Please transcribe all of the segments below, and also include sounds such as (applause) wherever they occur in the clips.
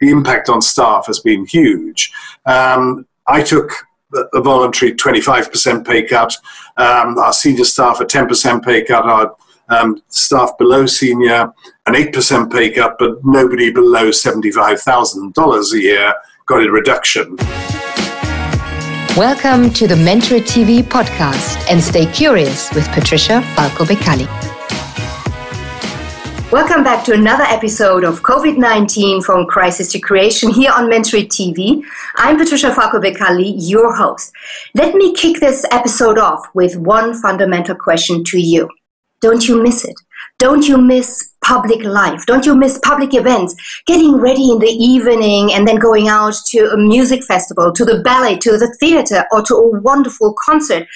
The impact on staff has been huge. Um, I took a voluntary 25% pay cut. Um, our senior staff a 10% pay cut. Our um, staff below senior an 8% pay cut, but nobody below $75,000 a year got a reduction. Welcome to the Mentor TV podcast and stay curious with Patricia Falco Beccalli. Welcome back to another episode of COVID 19 from Crisis to Creation here on Mentor TV. I'm Patricia Falco Beccalli, your host. Let me kick this episode off with one fundamental question to you Don't you miss it? Don't you miss public life? Don't you miss public events? Getting ready in the evening and then going out to a music festival, to the ballet, to the theater, or to a wonderful concert.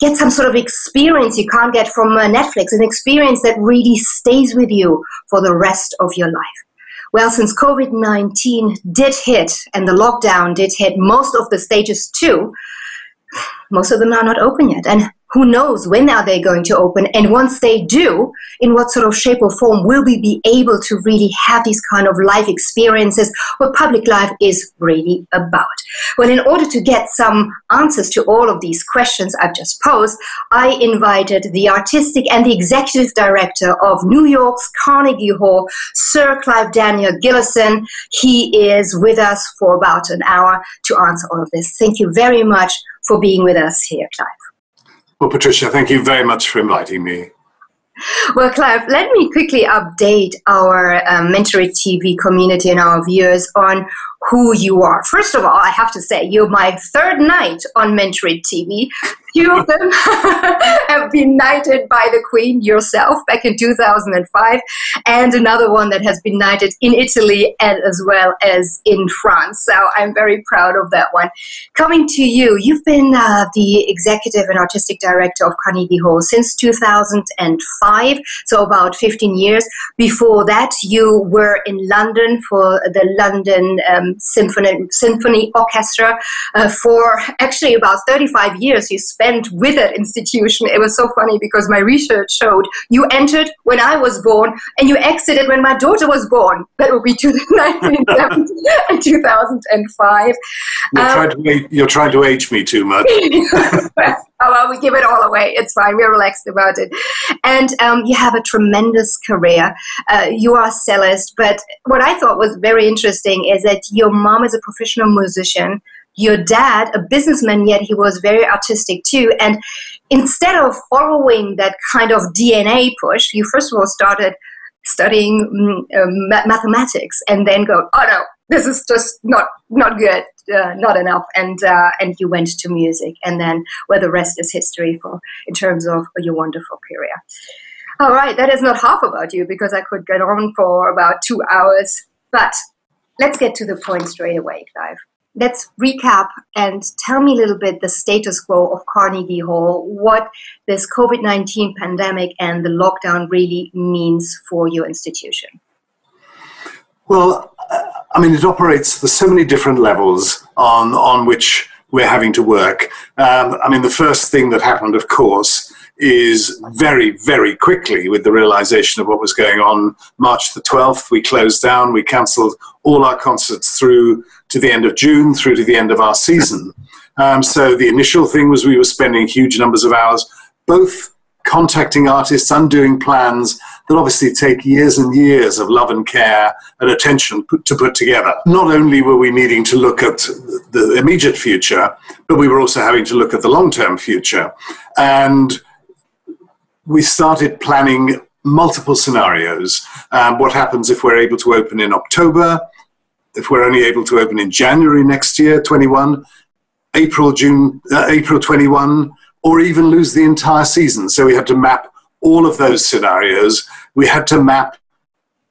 Get some sort of experience you can't get from uh, Netflix, an experience that really stays with you for the rest of your life. Well, since COVID 19 did hit and the lockdown did hit most of the stages too, most of them are not open yet. And who knows when are they going to open? And once they do in what sort of shape or form will we be able to really have these kind of life experiences what public life is really about? Well in order to get some answers to all of these questions i've just posed i invited the artistic and the executive director of new york's carnegie hall sir clive daniel gillinson. He is with us for about an hour to answer all of this. Thank you very much for being with us here clive well, Patricia, thank you very much for inviting me. Well, Clive, let me quickly update our um, Mentorit TV community and our viewers on who you are. First of all, I have to say, you're my third knight on Mentorit TV. Two of them have been knighted by the Queen yourself back in 2005, and another one that has been knighted in Italy and as well as in France. So I'm very proud of that one. Coming to you, you've been uh, the executive and artistic director of Carnegie Hall since 2005, so about 15 years. Before that, you were in London for the London um, Symphony, Symphony Orchestra uh, for actually about 35 years. You spent with that institution. It was so funny because my research showed you entered when I was born and you exited when my daughter was born. That would be 1970 and 2005. You're, um, trying to, you're trying to age me too much. (laughs) oh, well, we give it all away. It's fine. We're relaxed about it. And um, you have a tremendous career. Uh, you are a cellist. But what I thought was very interesting is that your mom is a professional musician your dad, a businessman, yet he was very artistic too. And instead of following that kind of DNA push, you first of all started studying um, mathematics and then go, oh no, this is just not not good, uh, not enough, and uh, and you went to music, and then where the rest is history for in terms of your wonderful career. All right, that is not half about you because I could get on for about two hours, but let's get to the point straight away, Clive let's recap and tell me a little bit the status quo of Carnegie Hall, what this COVID 19 pandemic and the lockdown really means for your institution. Well, I mean, it operates, there's so many different levels on, on which we're having to work. Um, I mean, the first thing that happened, of course, is very, very quickly with the realization of what was going on. March the 12th, we closed down, we cancelled all our concerts through to the end of June, through to the end of our season. Um, so the initial thing was we were spending huge numbers of hours both contacting artists and doing plans that obviously take years and years of love and care and attention put, to put together. Not only were we needing to look at the immediate future, but we were also having to look at the long term future. And we started planning multiple scenarios. Um, what happens if we're able to open in October? If we're only able to open in January next year, 21, April, June, uh, April 21, or even lose the entire season. So we had to map all of those scenarios. We had to map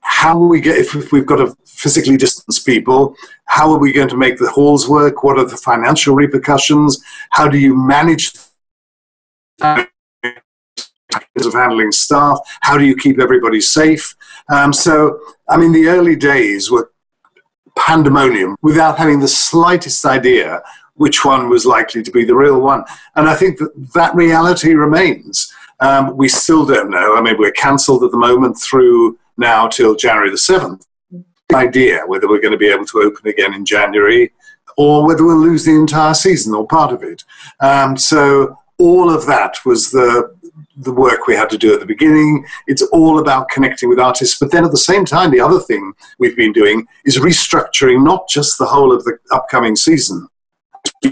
how we get, if we've got to physically distance people, how are we going to make the halls work? What are the financial repercussions? How do you manage of handling staff? How do you keep everybody safe? Um, so, I mean, the early days were pandemonium without having the slightest idea which one was likely to be the real one. And I think that that reality remains. Um, we still don't know. I mean, we're cancelled at the moment through now till January the 7th. Idea whether we're going to be able to open again in January or whether we'll lose the entire season or part of it. Um, so all of that was the the work we had to do at the beginning. It's all about connecting with artists. But then at the same time, the other thing we've been doing is restructuring not just the whole of the upcoming season.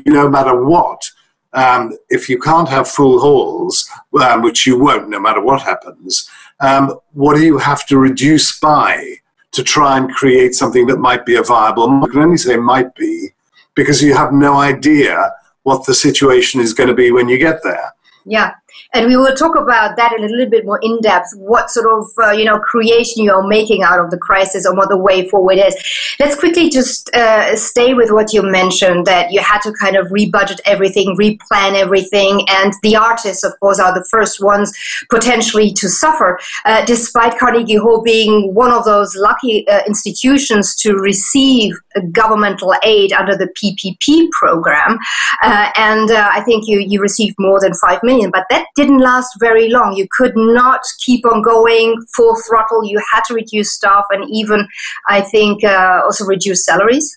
No matter what, um, if you can't have full halls, um, which you won't no matter what happens, um, what do you have to reduce by to try and create something that might be a viable? I can only say might be because you have no idea what the situation is going to be when you get there. Yeah, and we will talk about that a little bit more in depth. What sort of uh, you know creation you are making out of the crisis, and what the way forward is. Let's quickly just uh, stay with what you mentioned that you had to kind of rebudget everything, replan everything, and the artists, of course, are the first ones potentially to suffer. Uh, despite Carnegie Hall being one of those lucky uh, institutions to receive governmental aid under the PPP program, uh, and uh, I think you you received more than five million, but that didn't last very long. You could not keep on going full throttle. You had to reduce staff and even, I think, uh, also reduce salaries.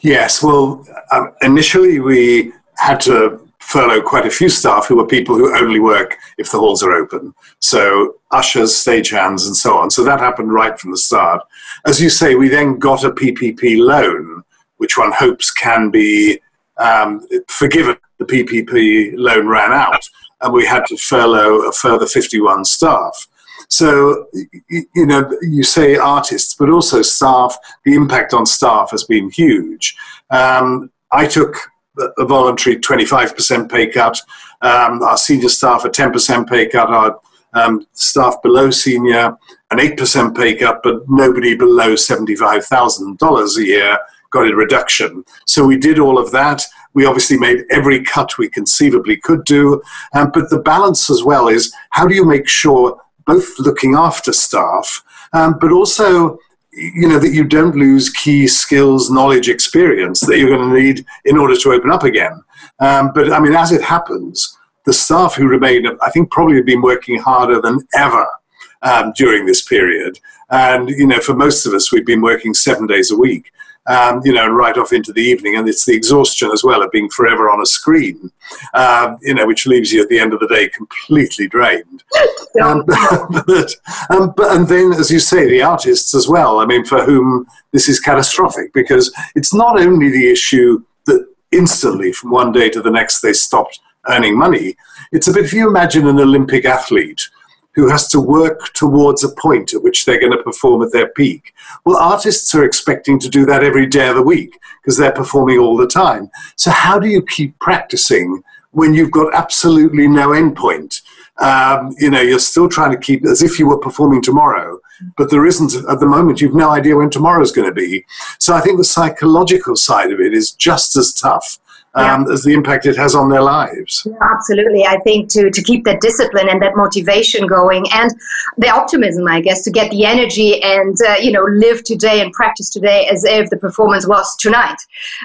Yes, well, um, initially we had to furlough quite a few staff who were people who only work if the halls are open. So ushers, stagehands, and so on. So that happened right from the start. As you say, we then got a PPP loan, which one hopes can be um, forgiven. The PPP loan ran out and we had to furlough a further 51 staff. So, you know, you say artists, but also staff, the impact on staff has been huge. Um, I took a voluntary 25% pay cut. Um, our senior staff a 10% pay cut. Our um, staff below senior an 8% pay cut, but nobody below $75,000 a year got a reduction. So we did all of that. We obviously made every cut we conceivably could do. Um, but the balance as well is how do you make sure both looking after staff, um, but also you know that you don't lose key skills, knowledge, experience that you're going to need in order to open up again. Um, but I mean, as it happens, the staff who remain, I think, probably have been working harder than ever um, during this period. And you know, for most of us, we've been working seven days a week um, you know, right off into the evening. And it's the exhaustion as well of being forever on a screen, um, you know, which leaves you at the end of the day completely drained. (laughs) um, (laughs) but, um, but, and then, as you say, the artists as well, I mean, for whom this is catastrophic because it's not only the issue that instantly from one day to the next they stopped earning money. It's a bit, if you imagine an Olympic athlete who has to work towards a point at which they're going to perform at their peak. Well, artists are expecting to do that every day of the week because they're performing all the time. So, how do you keep practicing when you've got absolutely no endpoint? Um, you know, you're still trying to keep as if you were performing tomorrow, but there isn't at the moment. You've no idea when tomorrow's going to be. So, I think the psychological side of it is just as tough um, yeah. as the impact it has on their lives. Yeah, absolutely. I think to, to keep that discipline and that motivation going and the optimism, I guess, to get the energy and, uh, you know, live today and practice today as if the performance was tonight.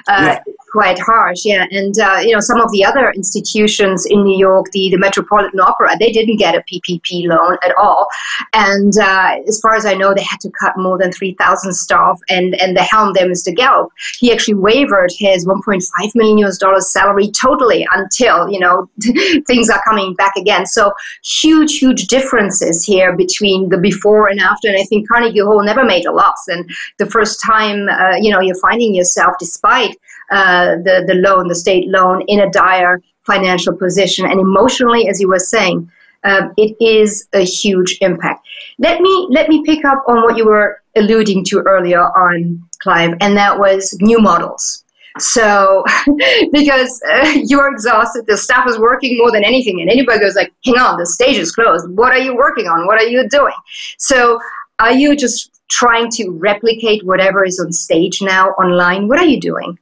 Uh, yeah. Quite harsh, yeah. And, uh, you know, some of the other institutions in New York, the, the Metropolitan Opera, they didn't get a PPP loan at all. And uh, as far as I know, they had to cut more than 3,000 staff. And, and the helm there, Mr. Gelb, he actually waived his 1.5 million Dollars salary totally until, you know, (laughs) things are coming back again. So huge, huge differences here between the before and after. And I think Carnegie Hall never made a loss. And the first time, uh, you know, you're finding yourself, despite uh, the, the loan, the state loan, in a dire financial position. And emotionally, as you were saying, um, it is a huge impact. Let me let me pick up on what you were alluding to earlier on, Clive, and that was new models. So, (laughs) because uh, you're exhausted, the staff is working more than anything, and anybody goes like, "Hang on, the stage is closed. What are you working on? What are you doing?" So, are you just trying to replicate whatever is on stage now online? What are you doing?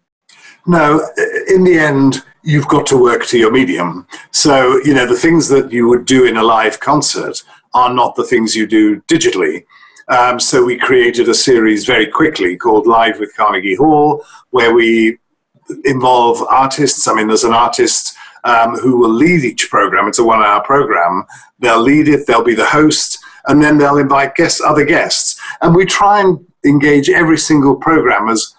No, in the end, you've got to work to your medium. So, you know, the things that you would do in a live concert are not the things you do digitally. Um, so we created a series very quickly called Live with Carnegie Hall, where we involve artists. I mean, there's an artist um, who will lead each program. It's a one-hour program. They'll lead it. They'll be the host, and then they'll invite guests, other guests, and we try and engage every single program as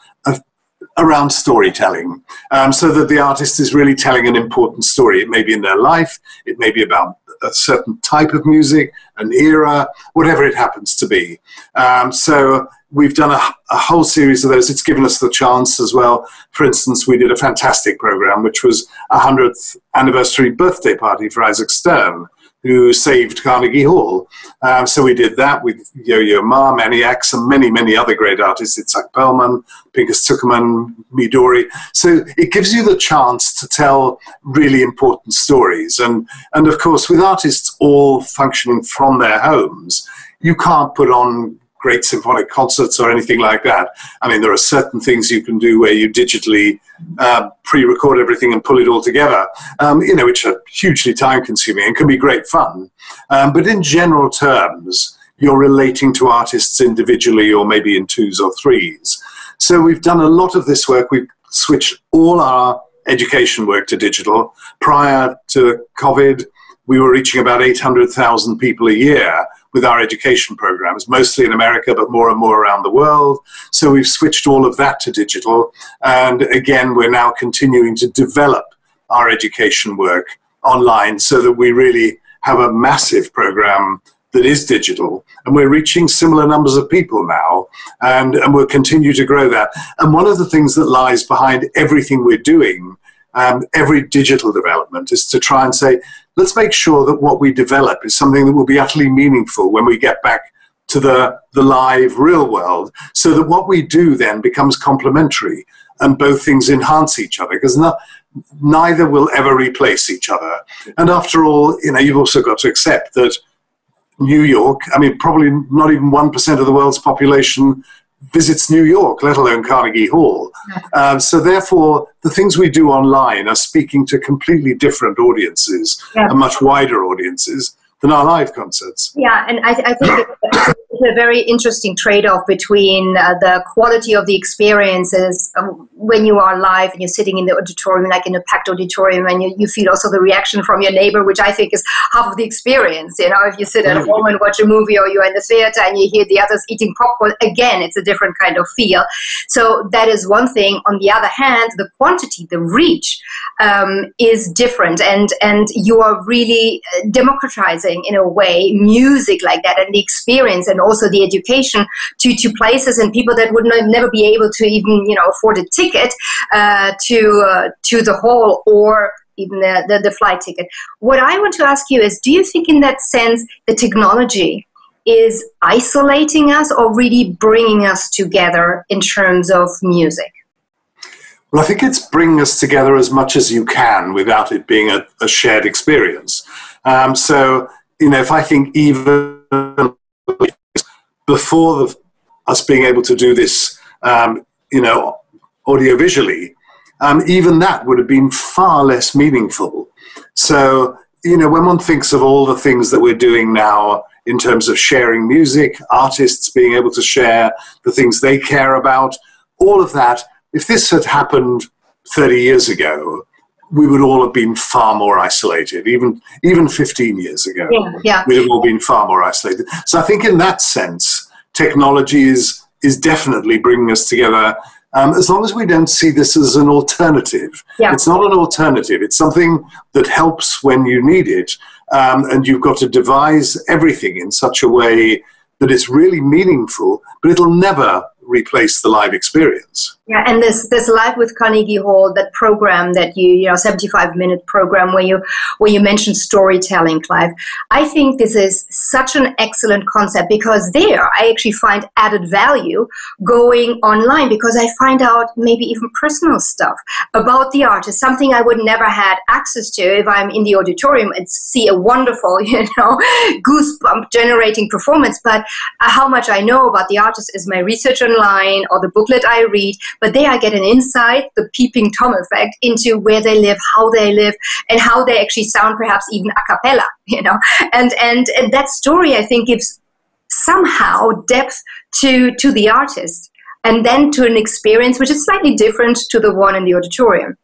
around storytelling um, so that the artist is really telling an important story. It may be in their life, it may be about a certain type of music, an era, whatever it happens to be. Um, so we've done a, a, whole series of those. It's given us the chance as well. For instance, we did a fantastic program, which was a 100th anniversary birthday party for Isaac Stern who saved Carnegie Hall. Um, so we did that with Yo-Yo Ma, Ax, and many, many other great artists, Itzhak Perlman, Pinchas Zukerman, Midori. So it gives you the chance to tell really important stories. And, and of course, with artists all functioning from their homes, you can't put on great symphonic concerts or anything like that. I mean, there are certain things you can do where you digitally uh, pre-record everything and pull it all together, um, you know, which are hugely time-consuming and can be great fun. Um, but in general terms, you're relating to artists individually or maybe in twos or threes. So we've done a lot of this work. We've switched all our education work to digital. Prior to COVID, we were reaching about 800,000 people a year with our education programs, mostly in America, but more and more around the world. So we've switched all of that to digital. And again, we're now continuing to develop our education work online so that we really have a massive program that is digital. And we're reaching similar numbers of people now, and, and we'll continue to grow that. And one of the things that lies behind everything we're doing, um, every digital development, is to try and say, let's make sure that what we develop is something that will be utterly meaningful when we get back to the, the live real world so that what we do then becomes complementary and both things enhance each other because not, neither will ever replace each other. And after all, you know, you've also got to accept that New York, I mean, probably not even 1% of the world's population visits New York, let alone Carnegie Hall. Um, so therefore, the things we do online are speaking to completely different audiences yeah. and much wider audiences than our live concerts. Yeah, and I, I think it's a very interesting trade-off between uh, the quality of the experiences um, when you are live and you're sitting in the auditorium, like in a packed auditorium, and you, you feel also the reaction from your neighbor, which I think is half of the experience. You know, if you sit at mm. home and watch a movie, or you're in the theater and you hear the others eating popcorn, again, it's a different kind of feel. So that is one thing. On the other hand, the quantity, the reach, um, is different, and and you are really uh, in a way music like that and the experience and also the education to, to places and people that would not, never be able to even you know afford a ticket uh, to uh, to the hall or even the, the, the flight ticket. What I want to ask you is, do you think in that sense the technology is isolating us or really bringing us together in terms of music? Well, I think it's bringing us together as much as you can without it being a, a shared experience. Um, so, you know, if I think even before the, us being able to do this, um, you know, audiovisually, um, even that would have been far less meaningful. So, you know, when one thinks of all the things that we're doing now in terms of sharing music, artists being able to share the things they care about, all of that, if this had happened 30 years ago, we would all have been far more isolated. Even even 15 years ago, yeah, yeah. we'd have all been far more isolated. So I think in that sense, technology is is definitely bringing us together um, as long as we don't see this as an alternative. Yeah. It's not an alternative, it's something that helps when you need it. Um, and you've got to devise everything in such a way that it's really meaningful, but it'll never replace the live experience. Yeah, and this this live with Carnegie Hall, that program that you you know seventy five minute program where you where you mentioned storytelling, Clive. I think this is such an excellent concept because there I actually find added value going online because I find out maybe even personal stuff about the artist, something I would never had access to if I'm in the auditorium and see a wonderful (laughs) you know goosebump generating performance. But uh, how much I know about the artist is my research online or the booklet I read but there I get an insight, the peeping Tom effect, into where they live, how they live, and how they actually sound, perhaps even a cappella, (laughs) you know. And, and, and that story, I think, gives somehow depth to, to the artist and then to an experience which is slightly different to the one in the auditorium.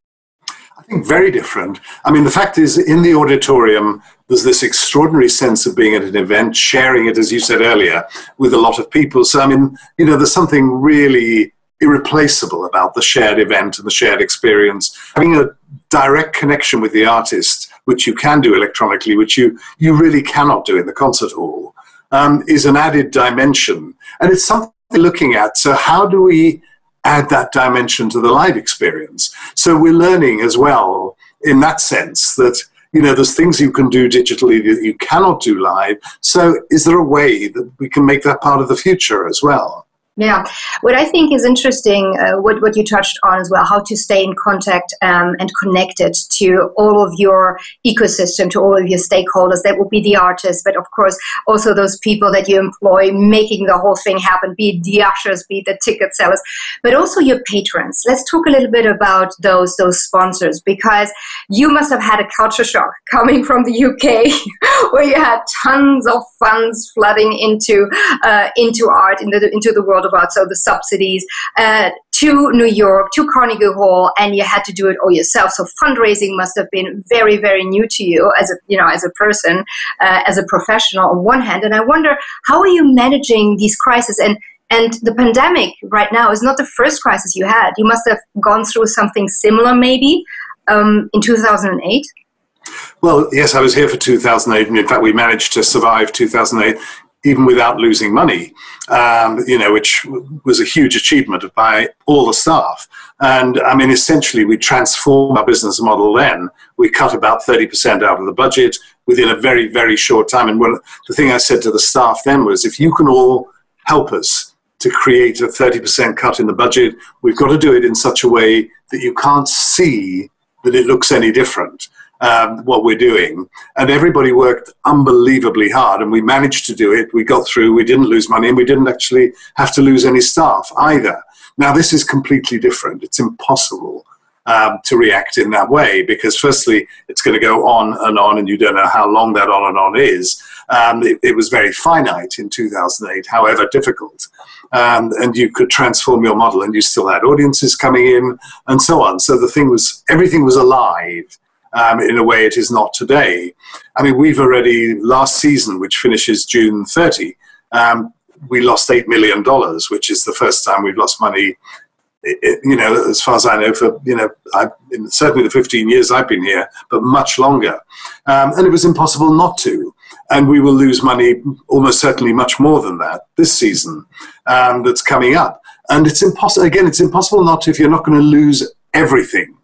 I think very different. I mean, the fact is, in the auditorium, there's this extraordinary sense of being at an event, sharing it, as you said earlier, with a lot of people. So, I mean, you know, there's something really irreplaceable about the shared event and the shared experience. Having a direct connection with the artist, which you can do electronically, which you, you really cannot do in the concert hall, um, is an added dimension. And it's something we're looking at. So, how do we add that dimension to the live experience? So, we're learning as well in that sense that you know there's things you can do digitally that you cannot do live so is there a way that we can make that part of the future as well yeah, what I think is interesting, uh, what, what you touched on as well, how to stay in contact um, and connected to all of your ecosystem, to all of your stakeholders. That would be the artists, but of course also those people that you employ making the whole thing happen, be it the ushers, be it the ticket sellers, but also your patrons. Let's talk a little bit about those those sponsors because you must have had a culture shock (laughs) coming from the UK, (laughs) where you had tons of funds flooding into uh, into art, into the, into the world about, so the subsidies, uh, to New York, to Carnegie Hall, and you had to do it all yourself. So fundraising must have been very, very new to you as a, you know, as a person, uh, as a professional on one hand. And I wonder, how are you managing these crises? And and the pandemic right now is not the first crisis you had. You must have gone through something similar, maybe um, in 2008. Well, yes, I was here for 2008, and in fact, we managed to survive 2008 even without losing money, um, you know, which was a huge achievement by all the staff. And I mean, essentially, we transformed our business model then. We cut about 30% out of the budget within a very, very short time. And the thing I said to the staff then was if you can all help us to create a 30% cut in the budget, we've got to do it in such a way that you can't see that it looks any different um, what we're doing. And everybody worked unbelievably hard, and we managed to do it. We got through, we didn't lose money, and we didn't actually have to lose any staff either. Now, this is completely different. It's impossible um, to react in that way because, firstly, it's going to go on and on, and you don't know how long that on and on is. Um, it, it, was very finite in 2008, however difficult. Um, and you could transform your model, and you still had audiences coming in, and so on. So the thing was, everything was alive um, in a way it is not today. I mean, we've already, last season, which finishes June 30, um, we lost $8 million, which is the first time we've lost money, you know, as far as I know, for, you know, I've, certainly the 15 years I've been here, but much longer. Um, and it was impossible not to. And we will lose money almost certainly much more than that this season um, that's coming up. And it's impossible, again, it's impossible not to if you're not going to lose everything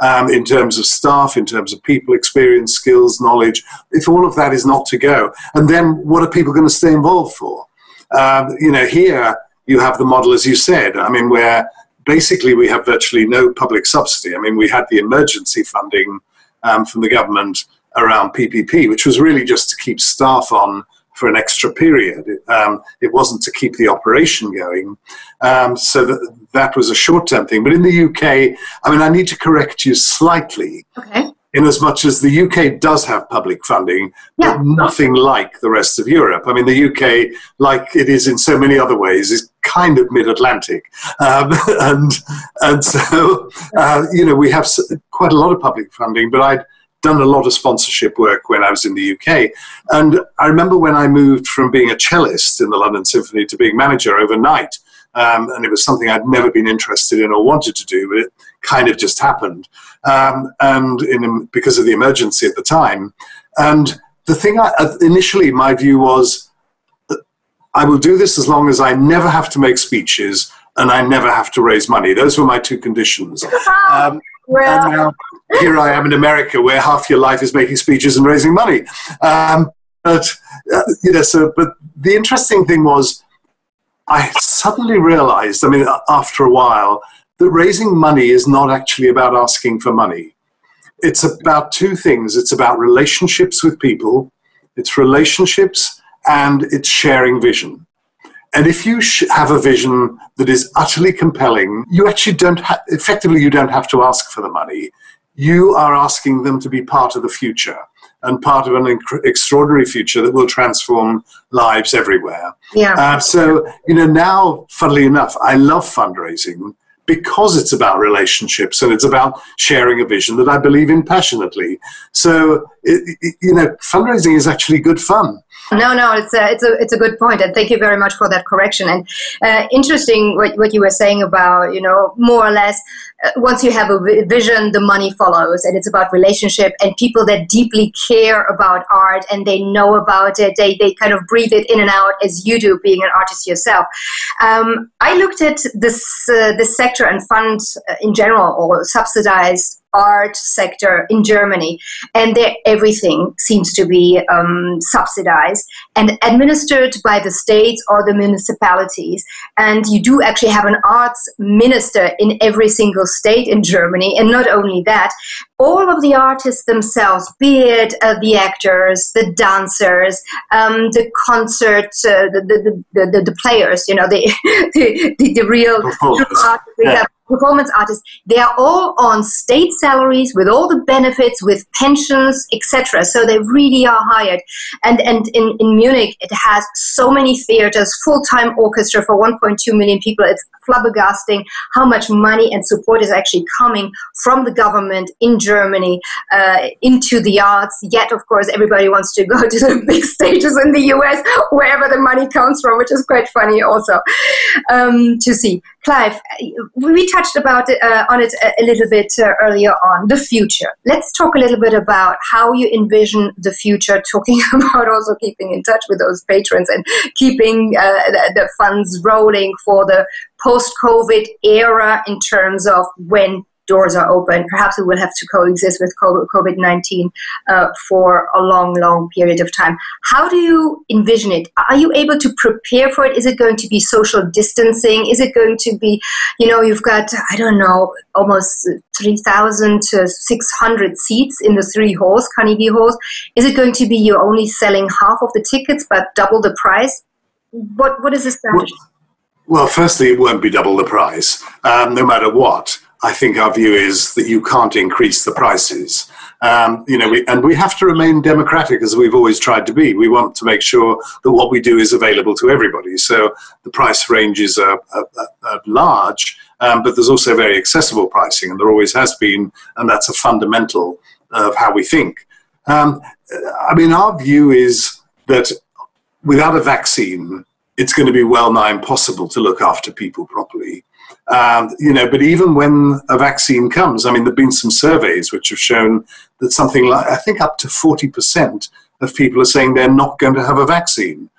um, in terms of staff, in terms of people, experience, skills, knowledge, if all of that is not to go, and then what are people going to stay involved for? Um, you know, here you have the model, as you said, I mean, where basically we have virtually no public subsidy. I mean, we had the emergency funding um, from the government around PPP, which was really just to keep staff on for an extra period. Um, it wasn't to keep the operation going. Um, so that, that was a short term thing. But in the UK, I mean, I need to correct you slightly. Okay. In as much as the UK does have public funding, yeah. but nothing like the rest of Europe. I mean, the UK, like it is in so many other ways, is kind of mid-Atlantic, um, (laughs) and and so uh, you know we have quite a lot of public funding. But I'd done a lot of sponsorship work when I was in the UK. And I remember when I moved from being a cellist in the London Symphony to being manager overnight, Um, and it was something I'd never been interested in or wanted to do, but it kind of just happened. Um, and in, because of the emergency at the time. And the thing I, uh, initially, my view was I will do this as long as I never have to make speeches and I never have to raise money. Those were my two conditions. (laughs) Um, well. Here I am in America, where half your life is making speeches and raising money. Um, but uh, you know, so but the interesting thing was, I suddenly realized. I mean, after a while, that raising money is not actually about asking for money. It's about two things. It's about relationships with people. It's relationships and it's sharing vision. And if you have a vision that is utterly compelling, you actually don't ha- effectively you don't have to ask for the money. You are asking them to be part of the future and part of an inc- extraordinary future that will transform lives everywhere. Yeah. Uh, so you know now, funnily enough, I love fundraising because it's about relationships and it's about sharing a vision that I believe in passionately. So it, it, you know, fundraising is actually good fun. No, no, it's a, it's a, it's a good point, and thank you very much for that correction. And uh, interesting what, what you were saying about, you know, more or less, once you have a vision, the money follows, and it's about relationship and people that deeply care about art and they know about it. They they kind of breathe it in and out as you do, being an artist yourself. Um, I looked at this uh, this sector and fund uh, in general or subsidized art sector in Germany, and everything seems to be um, subsidized and administered by the states or the municipalities. And you do actually have an arts minister in every single state in Germany, and not only that, all of the artists themselves, be it uh, the actors, the dancers, um, the concert, uh, the, the, the, the, players, you know, the, (laughs) the, the, the real yeah performance artists, they are all on state salaries with all the benefits, with pensions, etc. So they really are hired. And and in, in Munich, it has so many theaters, full time orchestra for 1.2 million people. It's flabbergasting how much money and support is actually coming from the government in Germany uh, into the arts. Yet, of course, everybody wants to go (laughs) to the big stages in the US, wherever the money comes from, which is quite funny also um, to see. Clive, we touched about it, uh, on it a, little bit uh, earlier on the future. Let's talk a little bit about how you envision the future. Talking (laughs) about also keeping in touch with those patrons and keeping uh, the, the funds rolling for the post-COVID era in terms of when doors are open. Perhaps we will have to coexist with COVID 19 uh, for a long, long period of time. How do you envision it? Are you able to prepare for it? Is it going to be social distancing? Is it going to be, you know, you've got, I don't know, almost 3,000 to 600 seats in the three halls, Carnegie halls. Is it going to be you're only selling half of the tickets but double the price? What, what is the strategy? Well, well firstly, it won't be double the price, um, no matter what. I think our view is that you can't increase the prices. Um, you know, we, and we have to remain democratic as we've always tried to be. We want to make sure that what we do is available to everybody. So the price ranges are, are, are large, um, but there's also very accessible pricing, and there always has been, and that's a fundamental of how we think. Um, I mean, our view is that without a vaccine, it's going to be well nigh impossible to look after people properly. Um, you know, but even when a vaccine comes, I mean, there've been some surveys which have shown that something like I think up to forty percent of people are saying they're not going to have a vaccine.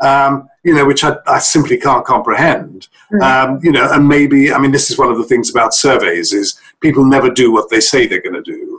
Um, you know, which I, I, simply can't comprehend. Mm. Um, you know, and maybe I mean, this is one of the things about surveys is people never do what they say they're going to do.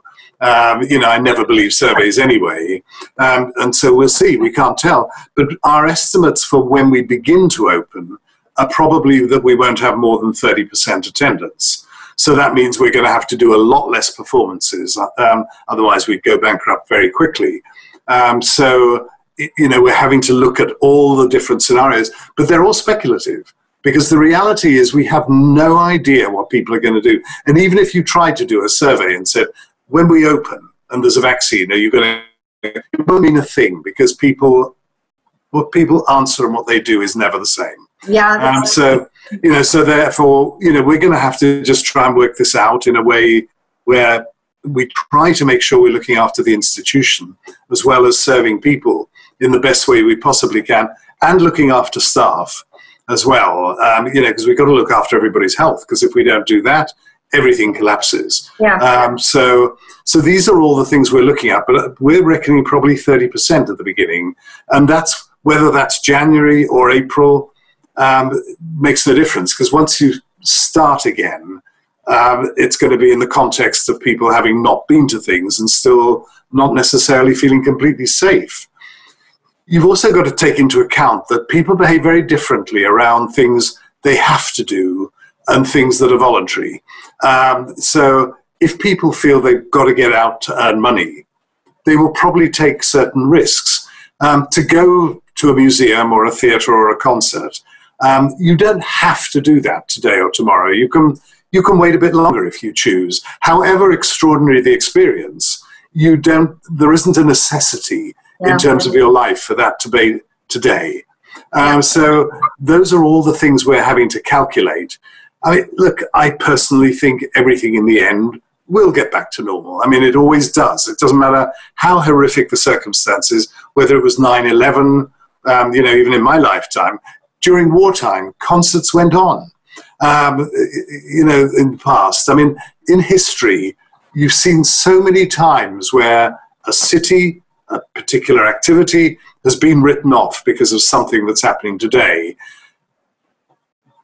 Um, you know, I never believe surveys anyway, um, and so we'll see. We can't tell, but our estimates for when we begin to open are probably that we won't have more than 30% attendance. So that means we're going to have to do a lot less performances. Um, otherwise, we'd go bankrupt very quickly. Um, so, you know, we're having to look at all the different scenarios, but they're all speculative because the reality is we have no idea what people are going to do. And even if you tried to do a survey and said, when we open and there's a vaccine, are you going to? It won't mean a thing because people, what people answer and what they do is never the same. Yeah. Um, so you know, so therefore, you know, we're going to have to just try and work this out in a way where we try to make sure we're looking after the institution as well as serving people in the best way we possibly can and looking after staff. as well. Um, you know, because we've got to look after everybody's health. Because if we don't do that, everything collapses. Yeah. Um, so, so these are all the things we're looking at, but we're reckoning probably 30% at the beginning. And that's whether that's January or April um, makes no difference because once you start again, um, it's going to be in the context of people having not been to things and still not necessarily feeling completely safe. You've also got to take into account that people behave very differently around things they have to do and things that are voluntary. Um, so if people feel they've got to get out to earn money, they will probably take certain risks. Um, to go to a museum or a theatre or a concert, um, you don't have to do that today or tomorrow. You can you can wait a bit longer if you choose. However extraordinary the experience, you don't. There isn't a necessity yeah. in terms of your life for that to be today. Um, so those are all the things we're having to calculate. I mean, look, I personally think everything in the end will get back to normal. I mean, it always does. It doesn't matter how horrific the circumstances, whether it was 9 11, um, you know, even in my lifetime. During wartime, concerts went on, um, you know, in the past. I mean, in history, you've seen so many times where a city, a particular activity, has been written off because of something that's happening today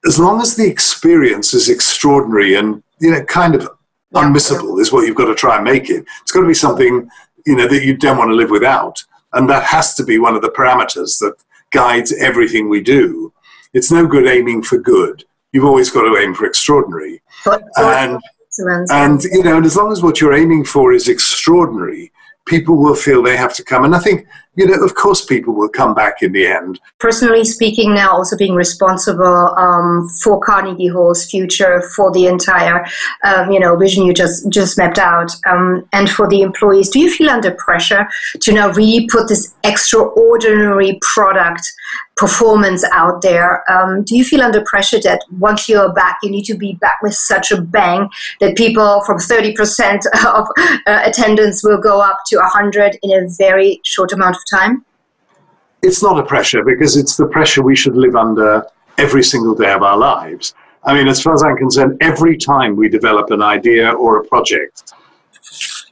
as long as the experience is extraordinary and you know kind of unmissable is what you've got to try and make it. It's got to be something you know that you don't want to live without, and that has to be one of the parameters that guides everything we do. It's no good aiming for good. You've always got to aim for extraordinary, and and you know, and as long as what you're aiming for is extraordinary, people will feel they have to come. And I think, you know, of course, people will come back in the end. Personally speaking, now also being responsible um, for Carnegie Hall's future, for the entire, um, you know, vision you just just mapped out, um, and for the employees, do you feel under pressure to now really put this extraordinary product performance out there. Um, do you feel under pressure that once you're back, you need to be back with such a bang that people from 30% (laughs) of uh, attendance will go up to 100 in a very short amount of time? It's not a pressure because it's the pressure we should live under every single day of our lives. I mean, as far as I'm concerned, every time we develop an idea or a project,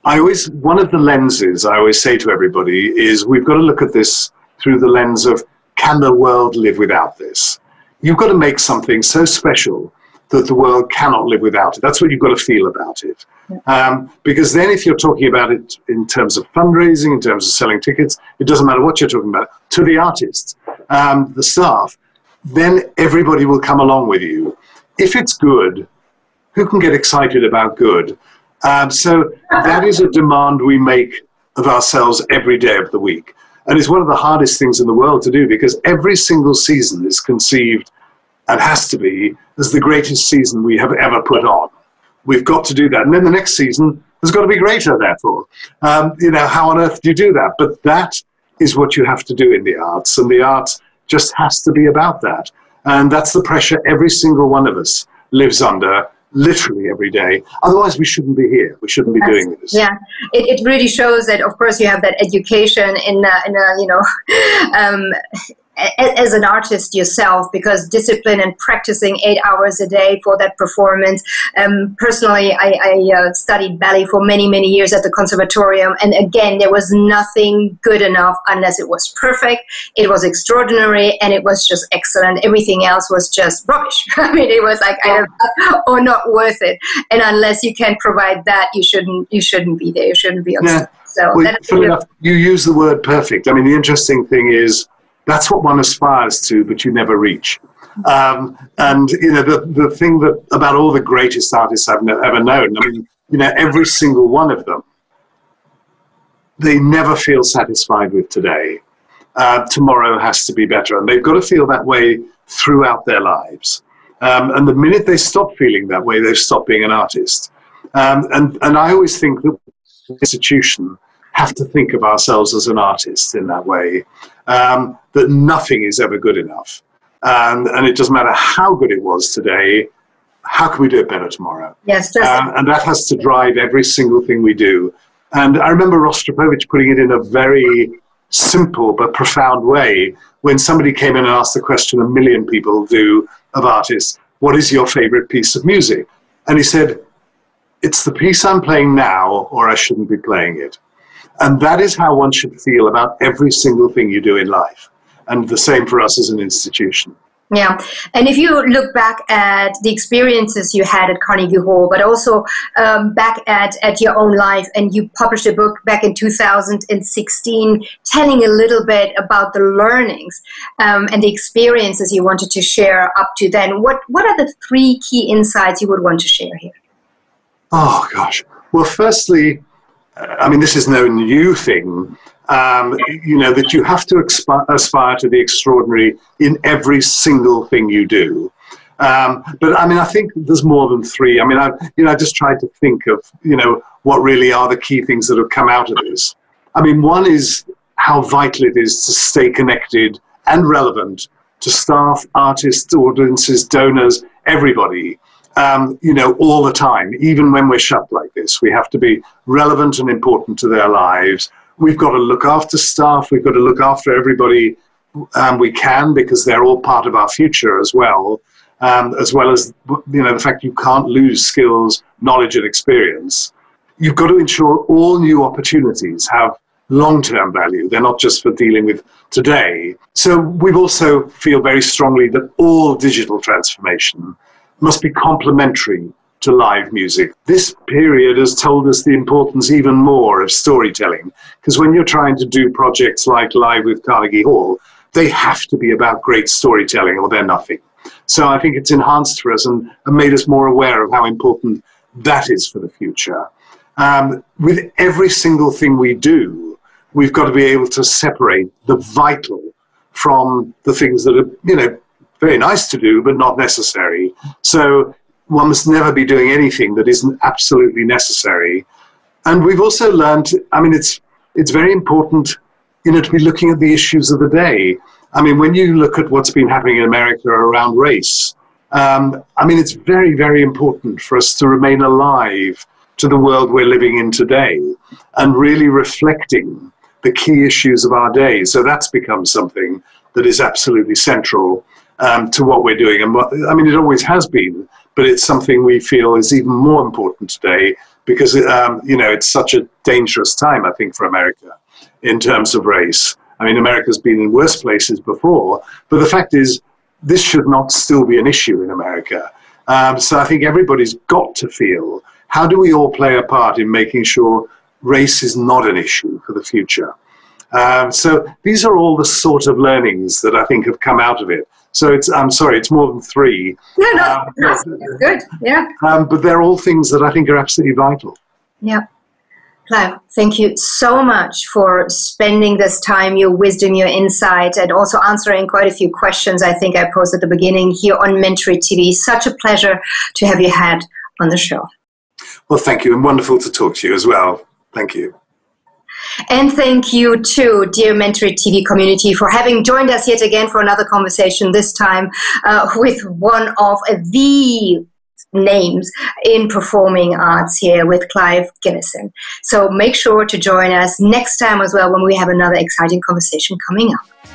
I always, one of the lenses I always say to everybody is we've got to look at this through the lens of can the world live without this? You've got to make something so special that the world cannot live without it. That's what you've got to feel about it. Um, because then, if you're talking about it in terms of fundraising, in terms of selling tickets, it doesn't matter what you're talking about, to the artists, um, the staff, then everybody will come along with you. If it's good, who can get excited about good? Um, so that is a demand we make of ourselves every day of the week. And it's one of the hardest things in the world to do because every single season is conceived and has to be as the greatest season we have ever put on. We've got to do that. And then the next season has got to be greater, therefore. Um, you know, how on earth do you do that? But that is what you have to do in the arts. And the arts just has to be about that. And that's the pressure every single one of us lives under literally every day. Otherwise, we shouldn't be here. We shouldn't be doing this. Yeah, it, it really shows that, of course, you have that education in, a, in a, you know, (laughs) um, as an artist yourself because discipline and practicing eight hours a day for that performance um, personally i, I uh, studied ballet for many many years at the conservatorium and again there was nothing good enough unless it was perfect it was extraordinary and it was just excellent. Everything else was just rubbish. (laughs) I mean it was like yeah. (laughs) or not worth it. And unless you can provide that you shouldn't you shouldn't be there you shouldn't be on yeah. so well, enough, you use the word perfect. I mean the interesting thing is that's what one aspires to, but you never reach. Um, and you know the the thing that about all the greatest artists I've ever known. I mean, you know, every single one of them, they never feel satisfied with today. Uh, tomorrow has to be better, and they've got to feel that way throughout their lives. Um, and the minute they stop feeling that way, they've stopped being an artist. Um, and and I always think that institution have to think of ourselves as an artist in that way um, that nothing is ever good enough. And, and it doesn't matter how good it was today, how can we do it better tomorrow? Yes, just um, and that has to drive every single thing we do. And I remember Rostropovich putting it in a very simple but profound way when somebody came in and asked the question a million people do of artists what is your favorite piece of music? And he said, It's the piece I'm playing now, or I shouldn't be playing it. And that is how one should feel about every single thing you do in life. And the same for us as an institution. Yeah, and if you look back at the experiences you had at Carnegie Hall, but also um, back at, at your own life, and you published a book back in 2016 telling a little bit about the learnings um, and the experiences you wanted to share up to then, what, what are the three key insights you would want to share here? Oh, gosh. Well, firstly, I mean, this is no new thing, um, you know, that you have to expi- aspire to the extraordinary in every single thing you do. Um, but I mean, I think there's more than three. I mean, I, you know, I just tried to think of, you know, what really are the key things that have come out of this. I mean, one is how vital it is to stay connected and relevant to staff, artists, audiences, donors, everybody um, you know, all the time, even when we're shut like this. We have to be relevant and important to their lives. We've got to look after staff. We've got to look after everybody um, we can because they're all part of our future as well. Um, as well as you know the fact you can't lose skills, knowledge, and experience. You've got to ensure all new opportunities have long-term value. They're not just for dealing with today. So we also feel very strongly that all digital transformation must be complementary to live music. This period has told us the importance even more of storytelling, because when you're trying to do projects like Live with Carnegie Hall, they have to be about great storytelling or they're nothing. So I think it's enhanced for us and, and made us more aware of how important that is for the future. Um, with every single thing we do, we've got to be able to separate the vital from the things that are, you know, very nice to do, but not necessary. So one must never be doing anything that isn't absolutely necessary. And we've also learned, I mean, it's, it's very important, you know, to be looking at the issues of the day. I mean, when you look at what's been happening in America around race, um, I mean, it's very, very important for us to remain alive to the world we're living in today and really reflecting the key issues of our day. So that's become something that is absolutely central um, to what we're doing. And I mean, it always has been, but it's something we feel is even more important today because, um, you know, it's such a dangerous time, I think, for America in terms of race. I mean, America's been in worse places before, but the fact is, this should not still be an issue in America. Um, so I think everybody's got to feel how do we all play a part in making sure race is not an issue for the future? Um, so these are all the sort of learnings that I think have come out of it. So it's I'm sorry, it's more than three. No, no, um, (laughs) that's good. Yeah. Um, but they're all things that I think are absolutely vital. Yeah. Clive, thank you so much for spending this time, your wisdom, your insight, and also answering quite a few questions I think I posed at the beginning here on Mentory TV. Such a pleasure to have you had on the show. Well, thank you, and wonderful to talk to you as well. Thank you. And thank you to dear Mentory TV community for having joined us yet again for another conversation, this time uh, with one of the names in performing arts here with Clive Gillinson. So make sure to join us next time as well when we have another exciting conversation coming up.